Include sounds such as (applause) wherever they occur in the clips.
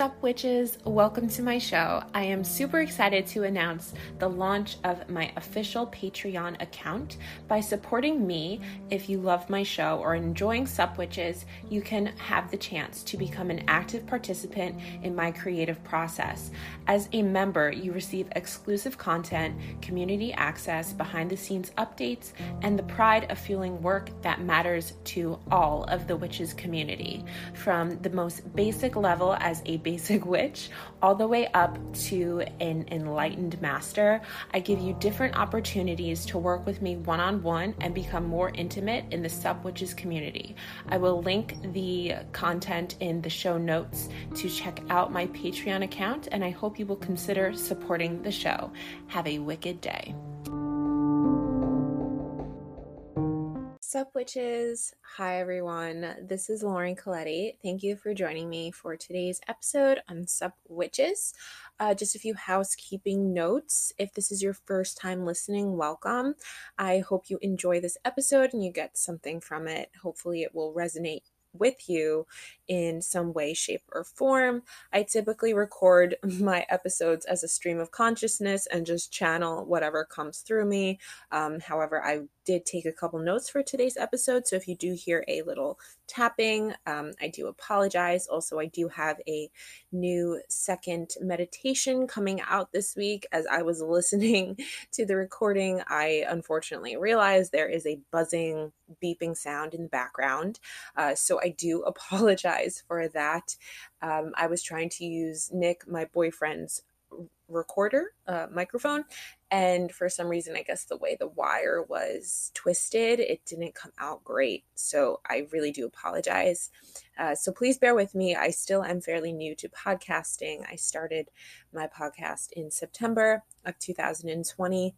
up, witches? Welcome to my show. I am super excited to announce the launch of my official Patreon account. By supporting me, if you love my show or enjoying Sup Witches, you can have the chance to become an active participant in my creative process. As a member, you receive exclusive content, community access, behind the scenes updates, and the pride of fueling work that matters to all of the witches community. From the most basic level as a basic (laughs) witch all the way up to an enlightened master. I give you different opportunities to work with me one on one and become more intimate in the Sup Witches community. I will link the content in the show notes to check out my Patreon account, and I hope you will consider supporting the show. Have a wicked day. Sup, witches? Hi, everyone. This is Lauren Colletti. Thank you for joining me for today's episode on Sup, witches. Uh, just a few housekeeping notes. If this is your first time listening, welcome. I hope you enjoy this episode and you get something from it. Hopefully, it will resonate with you in some way, shape, or form. I typically record (laughs) my episodes as a stream of consciousness and just channel whatever comes through me. Um, however, I did take a couple notes for today's episode. So if you do hear a little tapping, um, I do apologize. Also, I do have a new second meditation coming out this week. As I was (laughs) listening to the recording, I unfortunately realized there is a buzzing, beeping sound in the background. Uh, so I do (laughs) apologize for that. Um, I was trying to use Nick, my boyfriend's recorder uh, microphone and for some reason i guess the way the wire was twisted it didn't come out great. So i really do apologize. Uh, so please bear with me. I still am fairly new to podcasting. I started my podcast in september of 2020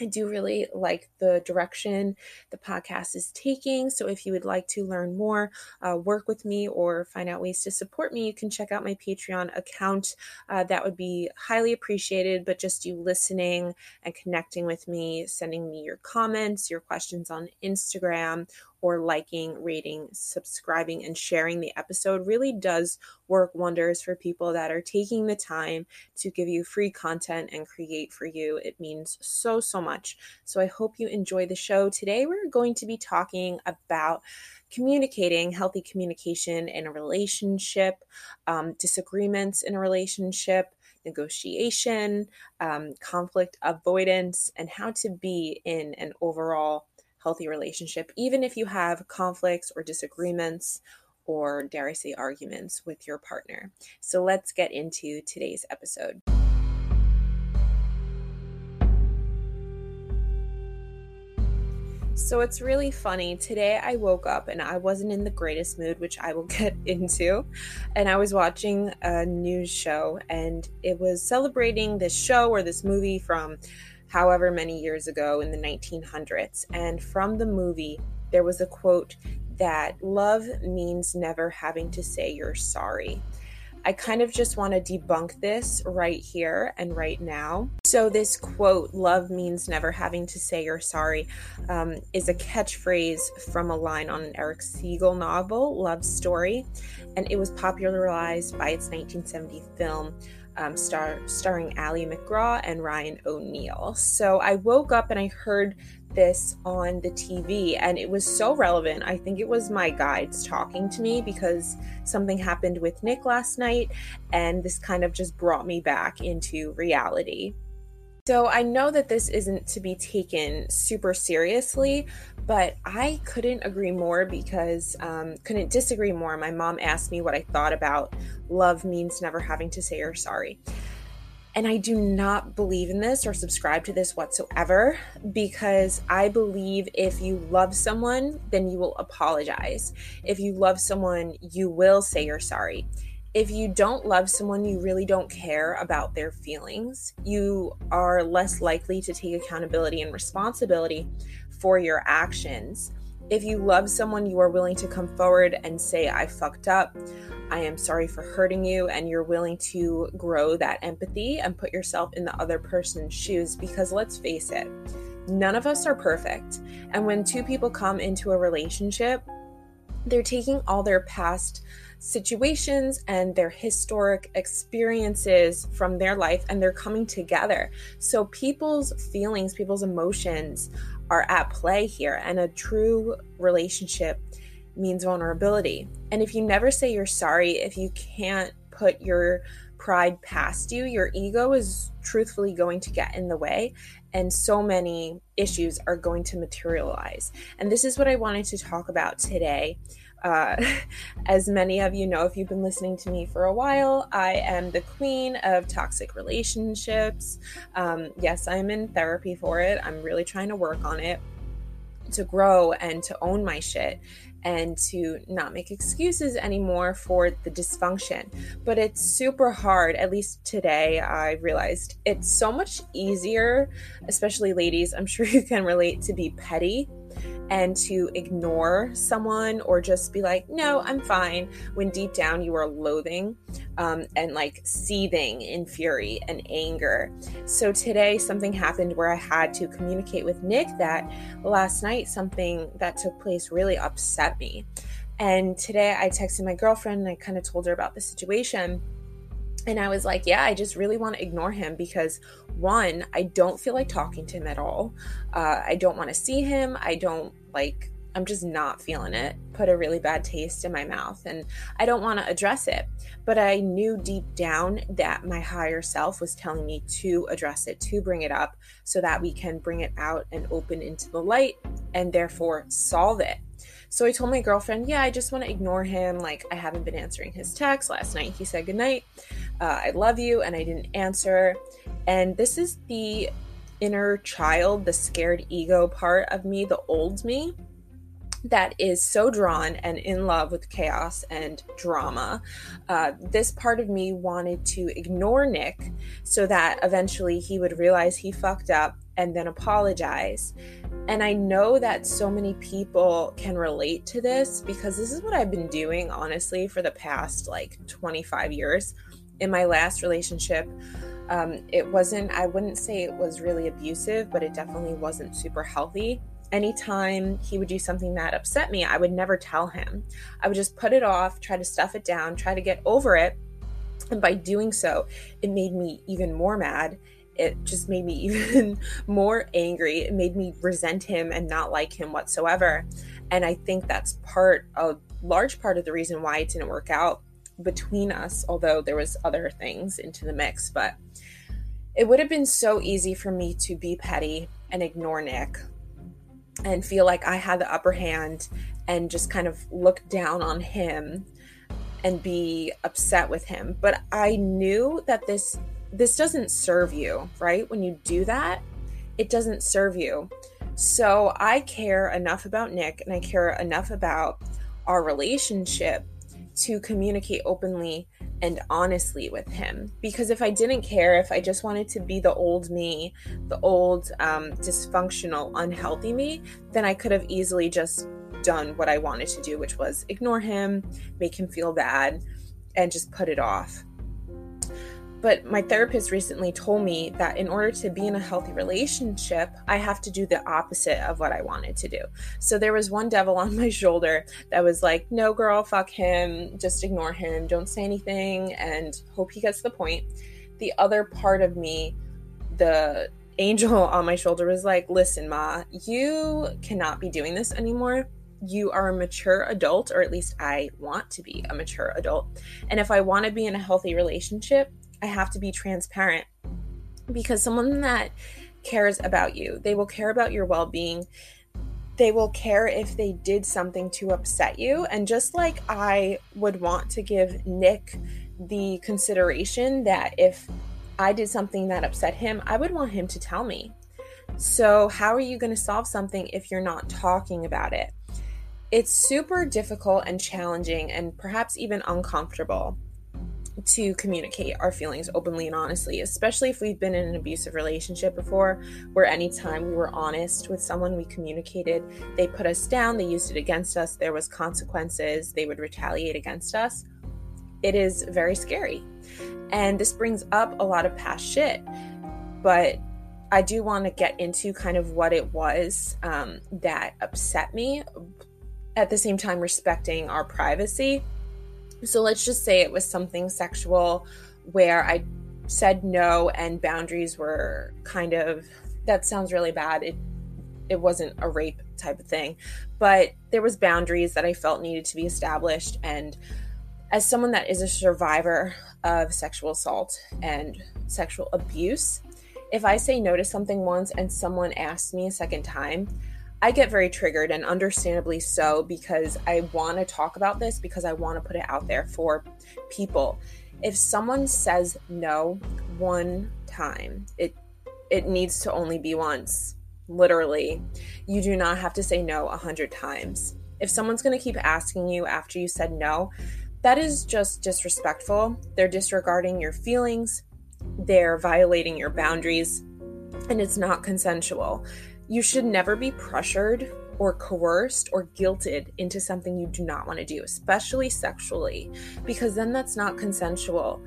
I do really like the direction the podcast is taking. So, if you would like to learn more, uh, work with me, or find out ways to support me, you can check out my Patreon account. Uh, that would be highly appreciated. But just you listening and connecting with me, sending me your comments, your questions on Instagram, or liking, rating, subscribing, and sharing the episode really does work wonders for people that are taking the time to give you free content and create for you. It means so, so much. So I hope you enjoy the show. Today, we're going to be talking about communicating, healthy communication in a relationship, um, disagreements in a relationship negotiation, um, conflict avoidance, and how to be in an overall healthy relationship, even if you have conflicts or disagreements or, dare I say, arguments with your partner. So let's get into today's episode. So it's really funny. Today I woke up and I wasn't in the greatest mood, which I will (laughs) get into. And I was watching a news show and it was celebrating this show or this movie from however many years ago in the 1900s. And from the movie, there was a quote that love means never having to say you're sorry. I kind of just want to debunk this right here and right now. So, this quote, love means never having to say you're sorry, um, is a catchphrase from a line on an Erich Segal novel, Love Story, and it was popularized by its 1970 film, um, star, starring Ali MacGraw and Ryan O'Neal. So I woke up and I heard this on the TV and it was so relevant. I think it was my guides talking to me because something happened with Nick last night and this kind of just brought me back into reality. So I know that this isn't to be taken super seriously, but I couldn't agree more because um, couldn't disagree more. My mom asked me what I thought about love means never having to say you're sorry. And I do not believe in this or subscribe to this whatsoever because I believe if you love someone, then you will apologize. If you love someone, you will say you're sorry if you don't love someone, you really don't care about their feelings. You are less likely to take accountability and responsibility for your actions. If you love someone, you are willing to come forward and say, I fucked up. I am sorry for hurting you. And you're willing to grow that empathy and put yourself in the other person's shoes. Because let's face it, none of us are perfect. And when two people come into a relationship, they're taking all their past situations and their historic experiences from their life and they're coming together. So people's feelings, people's emotions are at play here and a true relationship means vulnerability. And if you never say you're sorry, if you can't put your pride past you, your ego is truthfully going to get in the way and so many issues are going to materialize. And this is what I wanted to talk about today. Uh, (laughs) as many of you know, if you've been listening to me for a while, I am the queen of toxic relationships. Um, yes, I'm in therapy for it. I'm really trying to work on it to grow and to own my shit and to not make excuses anymore for the dysfunction. But it's super hard, at least today, I realized it's so much easier, especially ladies, I'm sure (laughs) you can relate to be petty and to ignore someone or just be like, no, I'm fine, when deep down you are loathing um, and like seething in fury and anger. So today, something happened where I had to communicate with Nick that last night something that took place really upset me. And today I texted my girlfriend and I kind of told her about the situation. And I was like, yeah, I just really want to ignore him because one, I don't feel like talking to him at all. Uh, I don't want to see him. I don't like, I'm just not feeling it. Put a really bad taste in my mouth and I don't want to address it. But I knew deep down that my higher self was telling me to address it, to bring it up so that we can bring it out and open into the light and therefore solve it. So I told my girlfriend, yeah, I just want to ignore him. Like, I haven't been answering his text. Last night he said goodnight. Uh, I love you. And I didn't answer. And this is the inner child, the scared ego part of me, the old me that is so drawn and in love with chaos and drama. Uh, this part of me wanted to ignore Nick so that eventually he would realize he fucked up and then apologize. And I know that so many people can relate to this because this is what I've been doing, honestly, for the past like 25 years. In my last relationship, um, it wasn't, I wouldn't say it was really abusive, but it definitely wasn't super healthy. Anytime he would do something that upset me, I would never tell him. I would just put it off, try to stuff it down, try to get over it. And by doing so, it made me even more mad it just made me (laughs) even more angry. It made me resent him and not like him whatsoever. And I think that's part, a large part of the reason why it didn't work out between us, although there was other things into the mix. But it would have been so easy for me to be petty and ignore Nick and feel like I had the upper hand and just kind of look down on him and be upset with him. But I knew that this this doesn't serve you, right? When you do that, it doesn't serve you. So I care enough about Nick and I care enough about our relationship to communicate openly and honestly with him. Because if I didn't care, if I just wanted to be the old me, the old um, dysfunctional, unhealthy me, then I could have easily just done what I wanted to do, which was ignore him, make him feel bad, and just put it off. But my therapist recently told me that in order to be in a healthy relationship, I have to do the opposite of what I wanted to do. So there was one devil on my shoulder that was like, no, girl, fuck him. Just ignore him. Don't say anything and hope he gets the point. The other part of me, the angel (laughs) on my shoulder, was like, listen, Ma, you cannot be doing this anymore you are a mature adult, or at least I want to be a mature adult. And if I want to be in a healthy relationship, I have to be transparent because someone that cares about you, they will care about your well being. They will care if they did something to upset you. And just like I would want to give Nick the consideration that if I did something that upset him, I would want him to tell me. So, how are you going to solve something if you're not talking about it? It's super difficult and challenging and perhaps even uncomfortable to communicate our feelings openly and honestly, especially if we've been in an abusive relationship before, where anytime we were honest with someone, we communicated, they put us down, they used it against us, there was consequences, they would retaliate against us. It is very scary. And this brings up a lot of past shit. But I do want to get into kind of what it was um, that upset me, at the same time respecting our privacy So let's just say it was something sexual where I said no and boundaries were kind of that sounds really bad. It it wasn't a rape type of thing, but there was boundaries that I felt needed to be established and as someone that is a survivor of sexual assault and sexual abuse, if I say no to something once and someone asks me a second time, I get very triggered and understandably so because I want to talk about this because I want to put it out there for people. If someone says no one time, it it needs to only be once. Literally. You do not have to say no a hundred times. If someone's going to keep asking you after you said no, that is just disrespectful. They're disregarding your feelings, they're violating your boundaries, and it's not consensual. You should never be pressured or coerced or guilted into something you do not want to do, especially sexually, because then that's not consensual.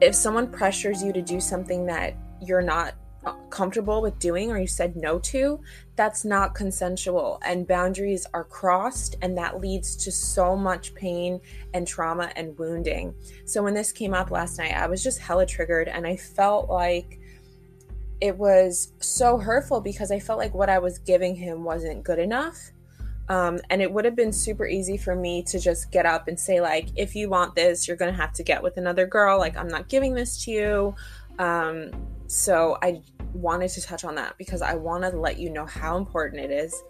If someone pressures you to do something that you're not uh, comfortable with doing or you said no to, that's not consensual. And boundaries are crossed, and that leads to so much pain and trauma and wounding. So, when this came up last night, I was just hella triggered, and I felt like it was so hurtful because I felt like what I was giving him wasn't good enough. Um, and it would have been super easy for me to just get up and say, like, if you want this, you're going to have to get with another girl. Like, I'm not giving this to you. Um, so I wanted to touch on that because I want to let you know how important it is,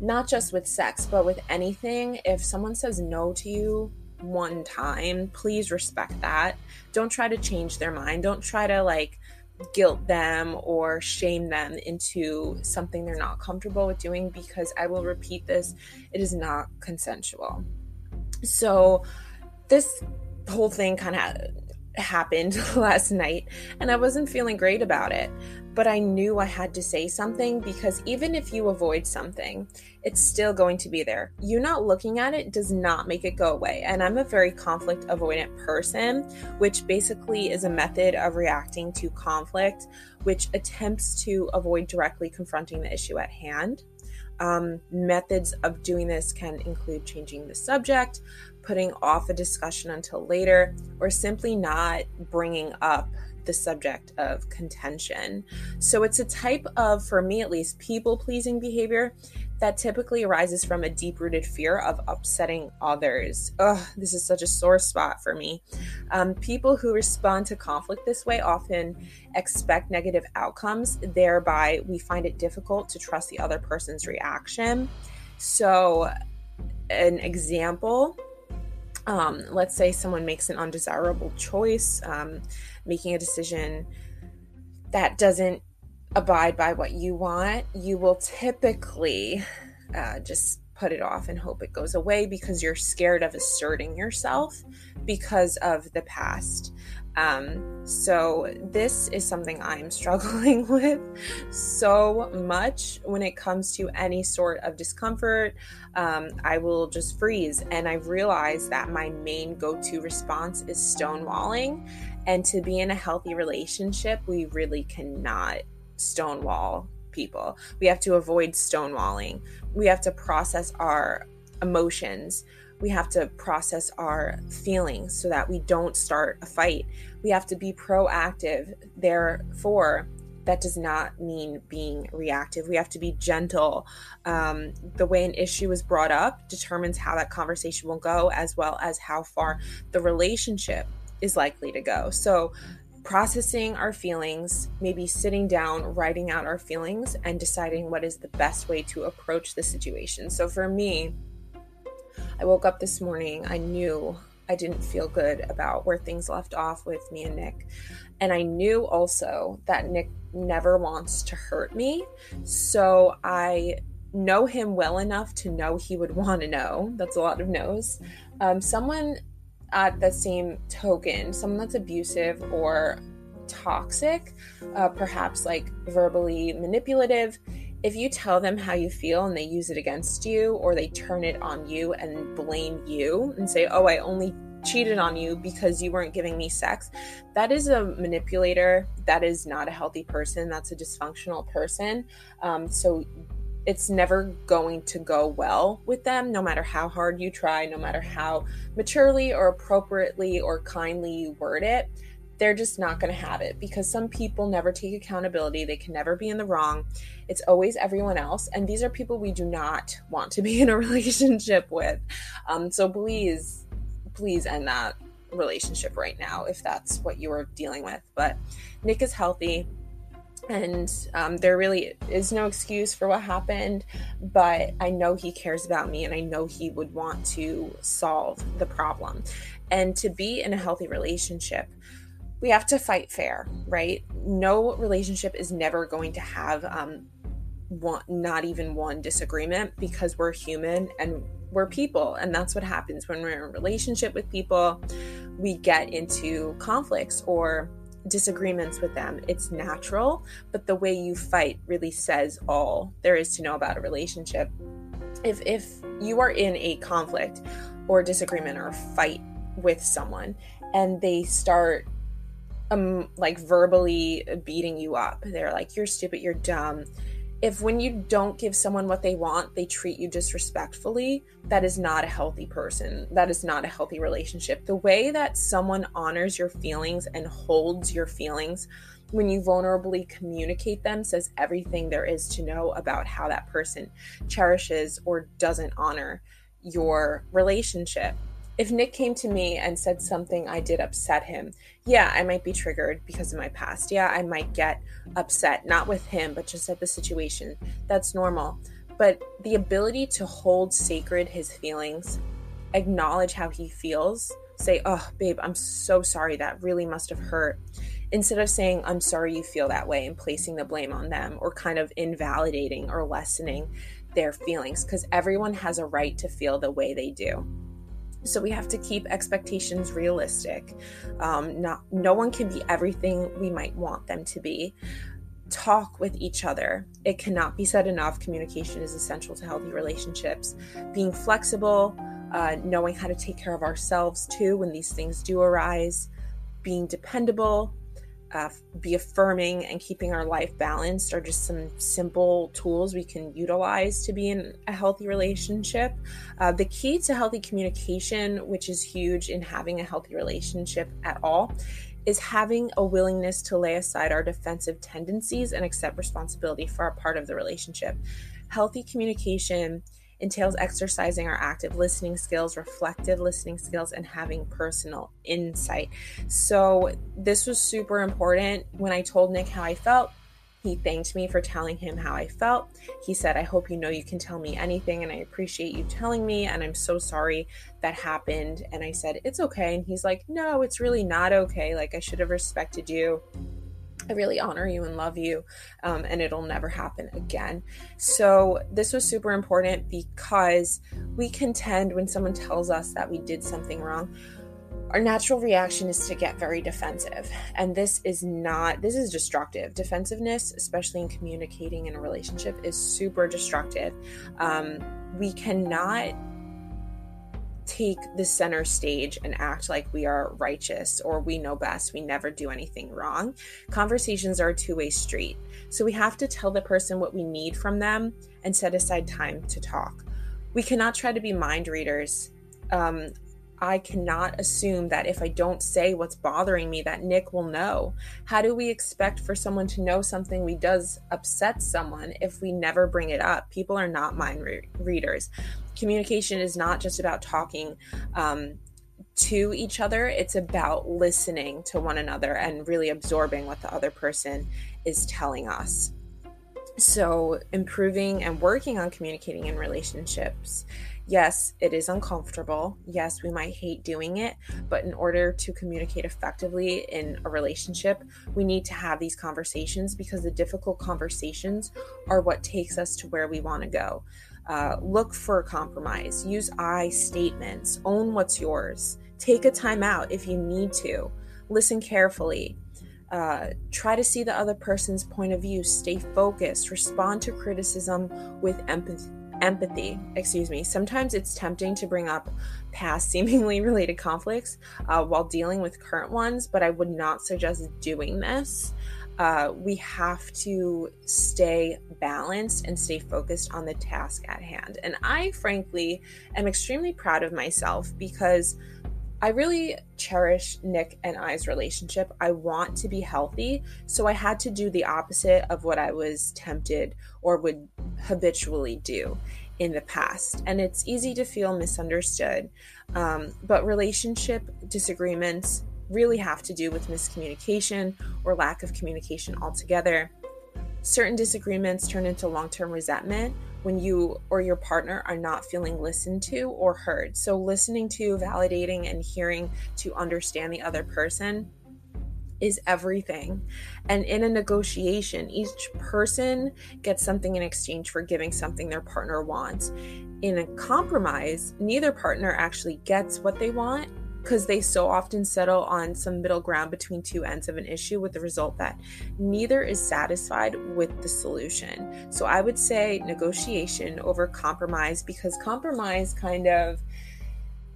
not just with sex, but with anything. If someone says no to you one time, please respect that. Don't try to change their mind. Don't try to like guilt them or shame them into something they're not comfortable with doing because I will repeat this it is not consensual. So, this whole thing kind of happened (laughs) last night and I wasn't feeling great about it. But I knew I had to say something because even if you avoid something, it's still going to be there. You not looking at it does not make it go away. And I'm a very conflict avoidant person, which basically is a method of reacting to conflict, which attempts to avoid directly confronting the issue at hand. Um, methods of doing this can include changing the subject, putting off a discussion until later, or simply not bringing up the subject of contention. So it's a type of, for me at least, people pleasing behavior that typically arises from a deep rooted fear of upsetting others. Ugh, this is such a sore spot for me. Um, people who respond to conflict this way often expect negative outcomes, thereby, we find it difficult to trust the other person's reaction. So, an example um, let's say someone makes an undesirable choice, um, making a decision that doesn't abide by what you want, you will typically uh, just put it off and hope it goes away because you're scared of asserting yourself because of the past. Um, so, this is something I'm (laughs) struggling with so much when it comes to any sort of discomfort. Um, I will just freeze. And I've realized that my main go to response is stonewalling. And to be in a healthy relationship, we really cannot stonewall people. We have to avoid stonewalling. We have to process our emotions we have to process our feelings so that we don't start a fight. We have to be proactive. Therefore, that does not mean being reactive. We have to be gentle. Um, the way an issue is brought up determines how that conversation will go, as well as how far the relationship is likely to go. So, processing our feelings, maybe sitting down, writing out our feelings, and deciding what is the best way to approach the situation. So, for me, I woke up this morning, I knew I didn't feel good about where things left off with me and Nick. And I knew also that Nick never wants to hurt me. So I know him well enough to know he would want to know. That's a lot of no's. Um, someone at the same token, someone that's abusive or toxic, uh, perhaps like verbally manipulative, if you tell them how you feel and they use it against you or they turn it on you and blame you and say, oh, I only cheated on you because you weren't giving me sex, that is a manipulator. That is not a healthy person. That's a dysfunctional person. Um, so it's never going to go well with them, no matter how hard you try, no matter how maturely or appropriately or kindly you word it. They're just not going to have it because some people never take accountability. They can never be in the wrong. It's always everyone else. And these are people we do not want to be in a (laughs) relationship with. Um, so please, please end that relationship right now if that's what you are dealing with. But Nick is healthy and um, there really is no excuse for what happened but i know he cares about me and i know he would want to solve the problem. And to be in a healthy relationship we have to fight fair right? No relationship is never going to have um, one, not even one disagreement because we're human and we're people and that's what happens when we're in a relationship with people. We get into conflicts or disagreements with them. It's natural, but the way you fight really says all there is to know about a relationship. If if you are in a conflict or disagreement or fight with someone and they start um like verbally beating you up, they're like you're stupid, you're dumb, if when you don't give someone what they want, they treat you disrespectfully, that is not a healthy person. That is not a healthy relationship. The way that someone honors your feelings and holds your feelings when you vulnerably communicate them says everything there is to know about how that person cherishes or doesn't honor your relationship if Nick came to me and said something I did upset him, yeah, I might be triggered because of my past. Yeah, I might get upset, not with him, but just at the situation. That's normal. But the ability to hold sacred his feelings, acknowledge how he feels, say, oh, babe, I'm so sorry. That really must have hurt. Instead of saying, I'm sorry you feel that way and placing the blame on them or kind of invalidating or lessening their feelings, because everyone has a right to feel the way they do. So we have to keep expectations realistic. Um, not no one can be everything we might want them to be. Talk with each other. It cannot be said enough. Communication is essential to healthy relationships. Being flexible, uh, knowing how to take care of ourselves too when these things do arise. Being dependable, uh, be affirming and keeping our life balanced are just some simple tools we can utilize to be in a healthy relationship. Uh, the key to healthy communication, which is huge in having a healthy relationship at all, is having a willingness to lay aside our defensive tendencies and accept responsibility for our part of the relationship. Healthy communication entails exercising our active listening skills, reflective listening skills, and having personal insight. So, this was super important. When I told Nick how I felt, he thanked me for telling him how I felt. He said, I hope you know you can tell me anything, and I appreciate you telling me, and I'm so sorry that happened. And I said, It's okay. And he's like, No, it's really not okay. Like, I should have respected you. I really honor you and love you, um, and it'll never happen again. So, this was super important because we contend when someone tells us that we did something wrong. Our natural reaction is to get very defensive, and this is not, this is destructive. Defensiveness, especially in communicating in a relationship, is super destructive. Um, we cannot take the center stage and act like we are righteous or we know best, we never do anything wrong. Conversations are a two way street. So we have to tell the person what we need from them and set aside time to talk. We cannot try to be mind readers. Um, I cannot assume that if I don't say what's bothering me, that Nick will know. How do we expect for someone to know something we does upset someone if we never bring it up? People are not mind re- readers. Communication is not just about talking um, to each other, it's about listening to one another and really absorbing what the other person is telling us. So, improving and working on communicating in relationships Yes, it is uncomfortable. Yes, we might hate doing it, but in order to communicate effectively in a relationship, we need to have these conversations because the difficult conversations are what takes us to where we want to go. Uh, look for a compromise, use I statements, own what's yours, take a time out if you need to, listen carefully. Uh, try to see the other person's point of view, stay focused, respond to criticism with empathy empathy, excuse me. Sometimes it's tempting to bring up past (laughs) seemingly related conflicts uh, while dealing with current ones, but I would not suggest doing this. uh, we have to stay balanced and stay focused on the task at hand. And I, frankly, am extremely proud of myself because I really cherish Nick and I's relationship. I want to be healthy. So I had to do the opposite of what I was tempted or would habitually do in the past. And it's easy to feel misunderstood. Um, but relationship disagreements really have to do with miscommunication or lack of communication altogether. Certain disagreements turn into long term resentment when you or your partner are not feeling listened to or heard. So, listening to, validating, and hearing to understand the other person is everything. And in a negotiation, each person gets something in exchange for giving something their partner wants. In a compromise, neither partner actually gets what they want because they so often settle on some middle ground between two ends of an issue with the result that neither is satisfied with the solution. So I would say negotiation over compromise because compromise kind of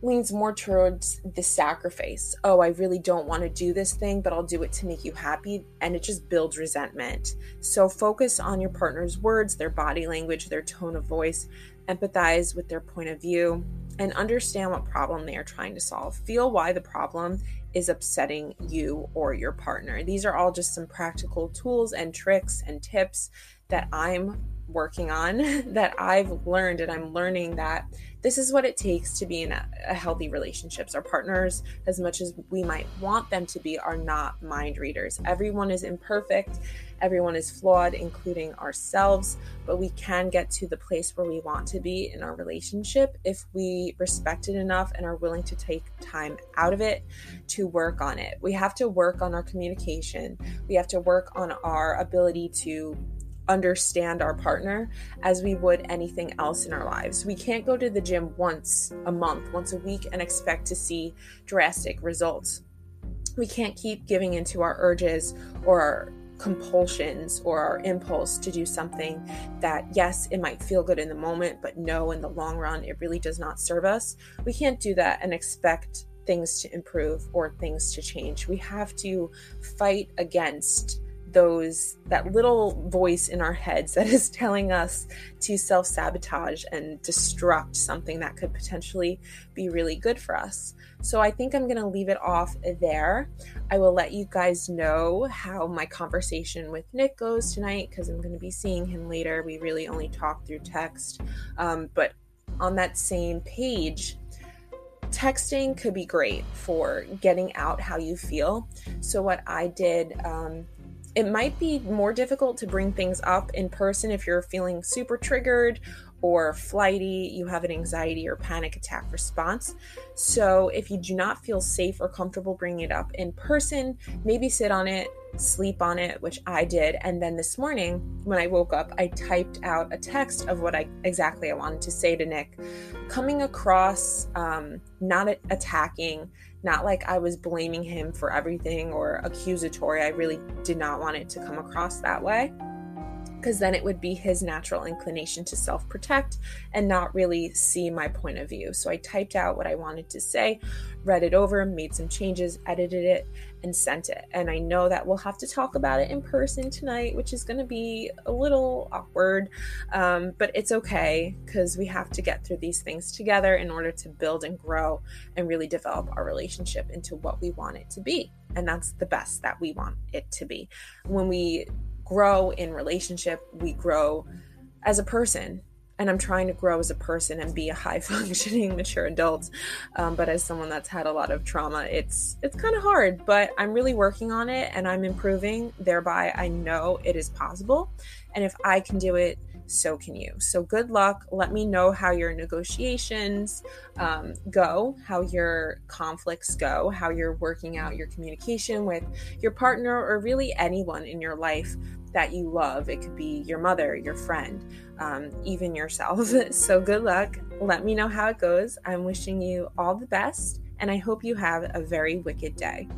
leans more towards the sacrifice. Oh, I really don't want to do this thing, but I'll do it to make you happy. And it just builds resentment. So focus on your partner's words, their body language, their tone of voice, empathize with their point of view, and understand what problem they are trying to solve. Feel why the problem is upsetting you or your partner. These are all just some practical tools and tricks and tips that I'm working on (laughs) that I've learned and I'm learning that this is what it takes to be in a, a, healthy relationships. Our partners, as much as we might want them to be, are not mind readers. Everyone is imperfect, everyone is flawed, including ourselves, but we can get to the place where we want to be in our relationship if we respect it enough and are willing to take time out of it to work on it. We have to work on our communication, we have to work on our ability to understand our partner as we would anything else in our lives. We can't go to the gym once a month, once a week, and expect to see drastic results. We can't keep giving into our urges or our compulsions or our impulse to do something that, yes, it might feel good in the moment, but no, in the long run, it really does not serve us. We can't do that and expect things to improve or things to change. We have to fight against those that little voice in our heads that (laughs) is telling us to self-sabotage and destruct something that could potentially be really good for us. So I think I'm going to leave it off there. I will let you guys know how my conversation with Nick goes tonight because I'm going to be seeing him later. We really only talk through text. Um, but on that same page, texting could be great for getting out how you feel. So, what I did um, it might be more difficult to bring things up in person if you're feeling super triggered or flighty, you have an anxiety or panic attack response. So, if you do not feel safe or comfortable bringing it up in person, maybe sit on it, sleep on it, which I did. And then this morning, when I woke up, I typed out a text of what I exactly I wanted to say to Nick, coming across um, not attacking, not like I was blaming him for everything or accusatory. I really did not want it to come across that way because then it would be his natural inclination to self protect and not really see my point of view. So I typed out what I wanted to say, read it over, made some changes, edited it, and sent it. And I know that we'll have to talk about it in person tonight, which is going to be a little awkward, um, but it's okay because we have to get through these things together in order to build and grow and really develop our relationship into what we want it to be. And that's the best that we want it to be. When we grow in relationship, we grow as a person and I'm trying to grow as a person and be a high (laughs) functioning mature adult. Um, but as someone that's had a lot of trauma, it's it's kind of hard. But I'm really working on it and I'm improving. Thereby, I know it is possible, and if I can do it, so can you. So good luck. Let me know how your negotiations um, go, how your conflicts go, how you're working out your communication with your partner or really anyone in your life that you love. It could be your mother, your friend, um, even yourself. (laughs) So good luck. Let me know how it goes. I'm wishing you all the best, and I hope you have a very wicked day.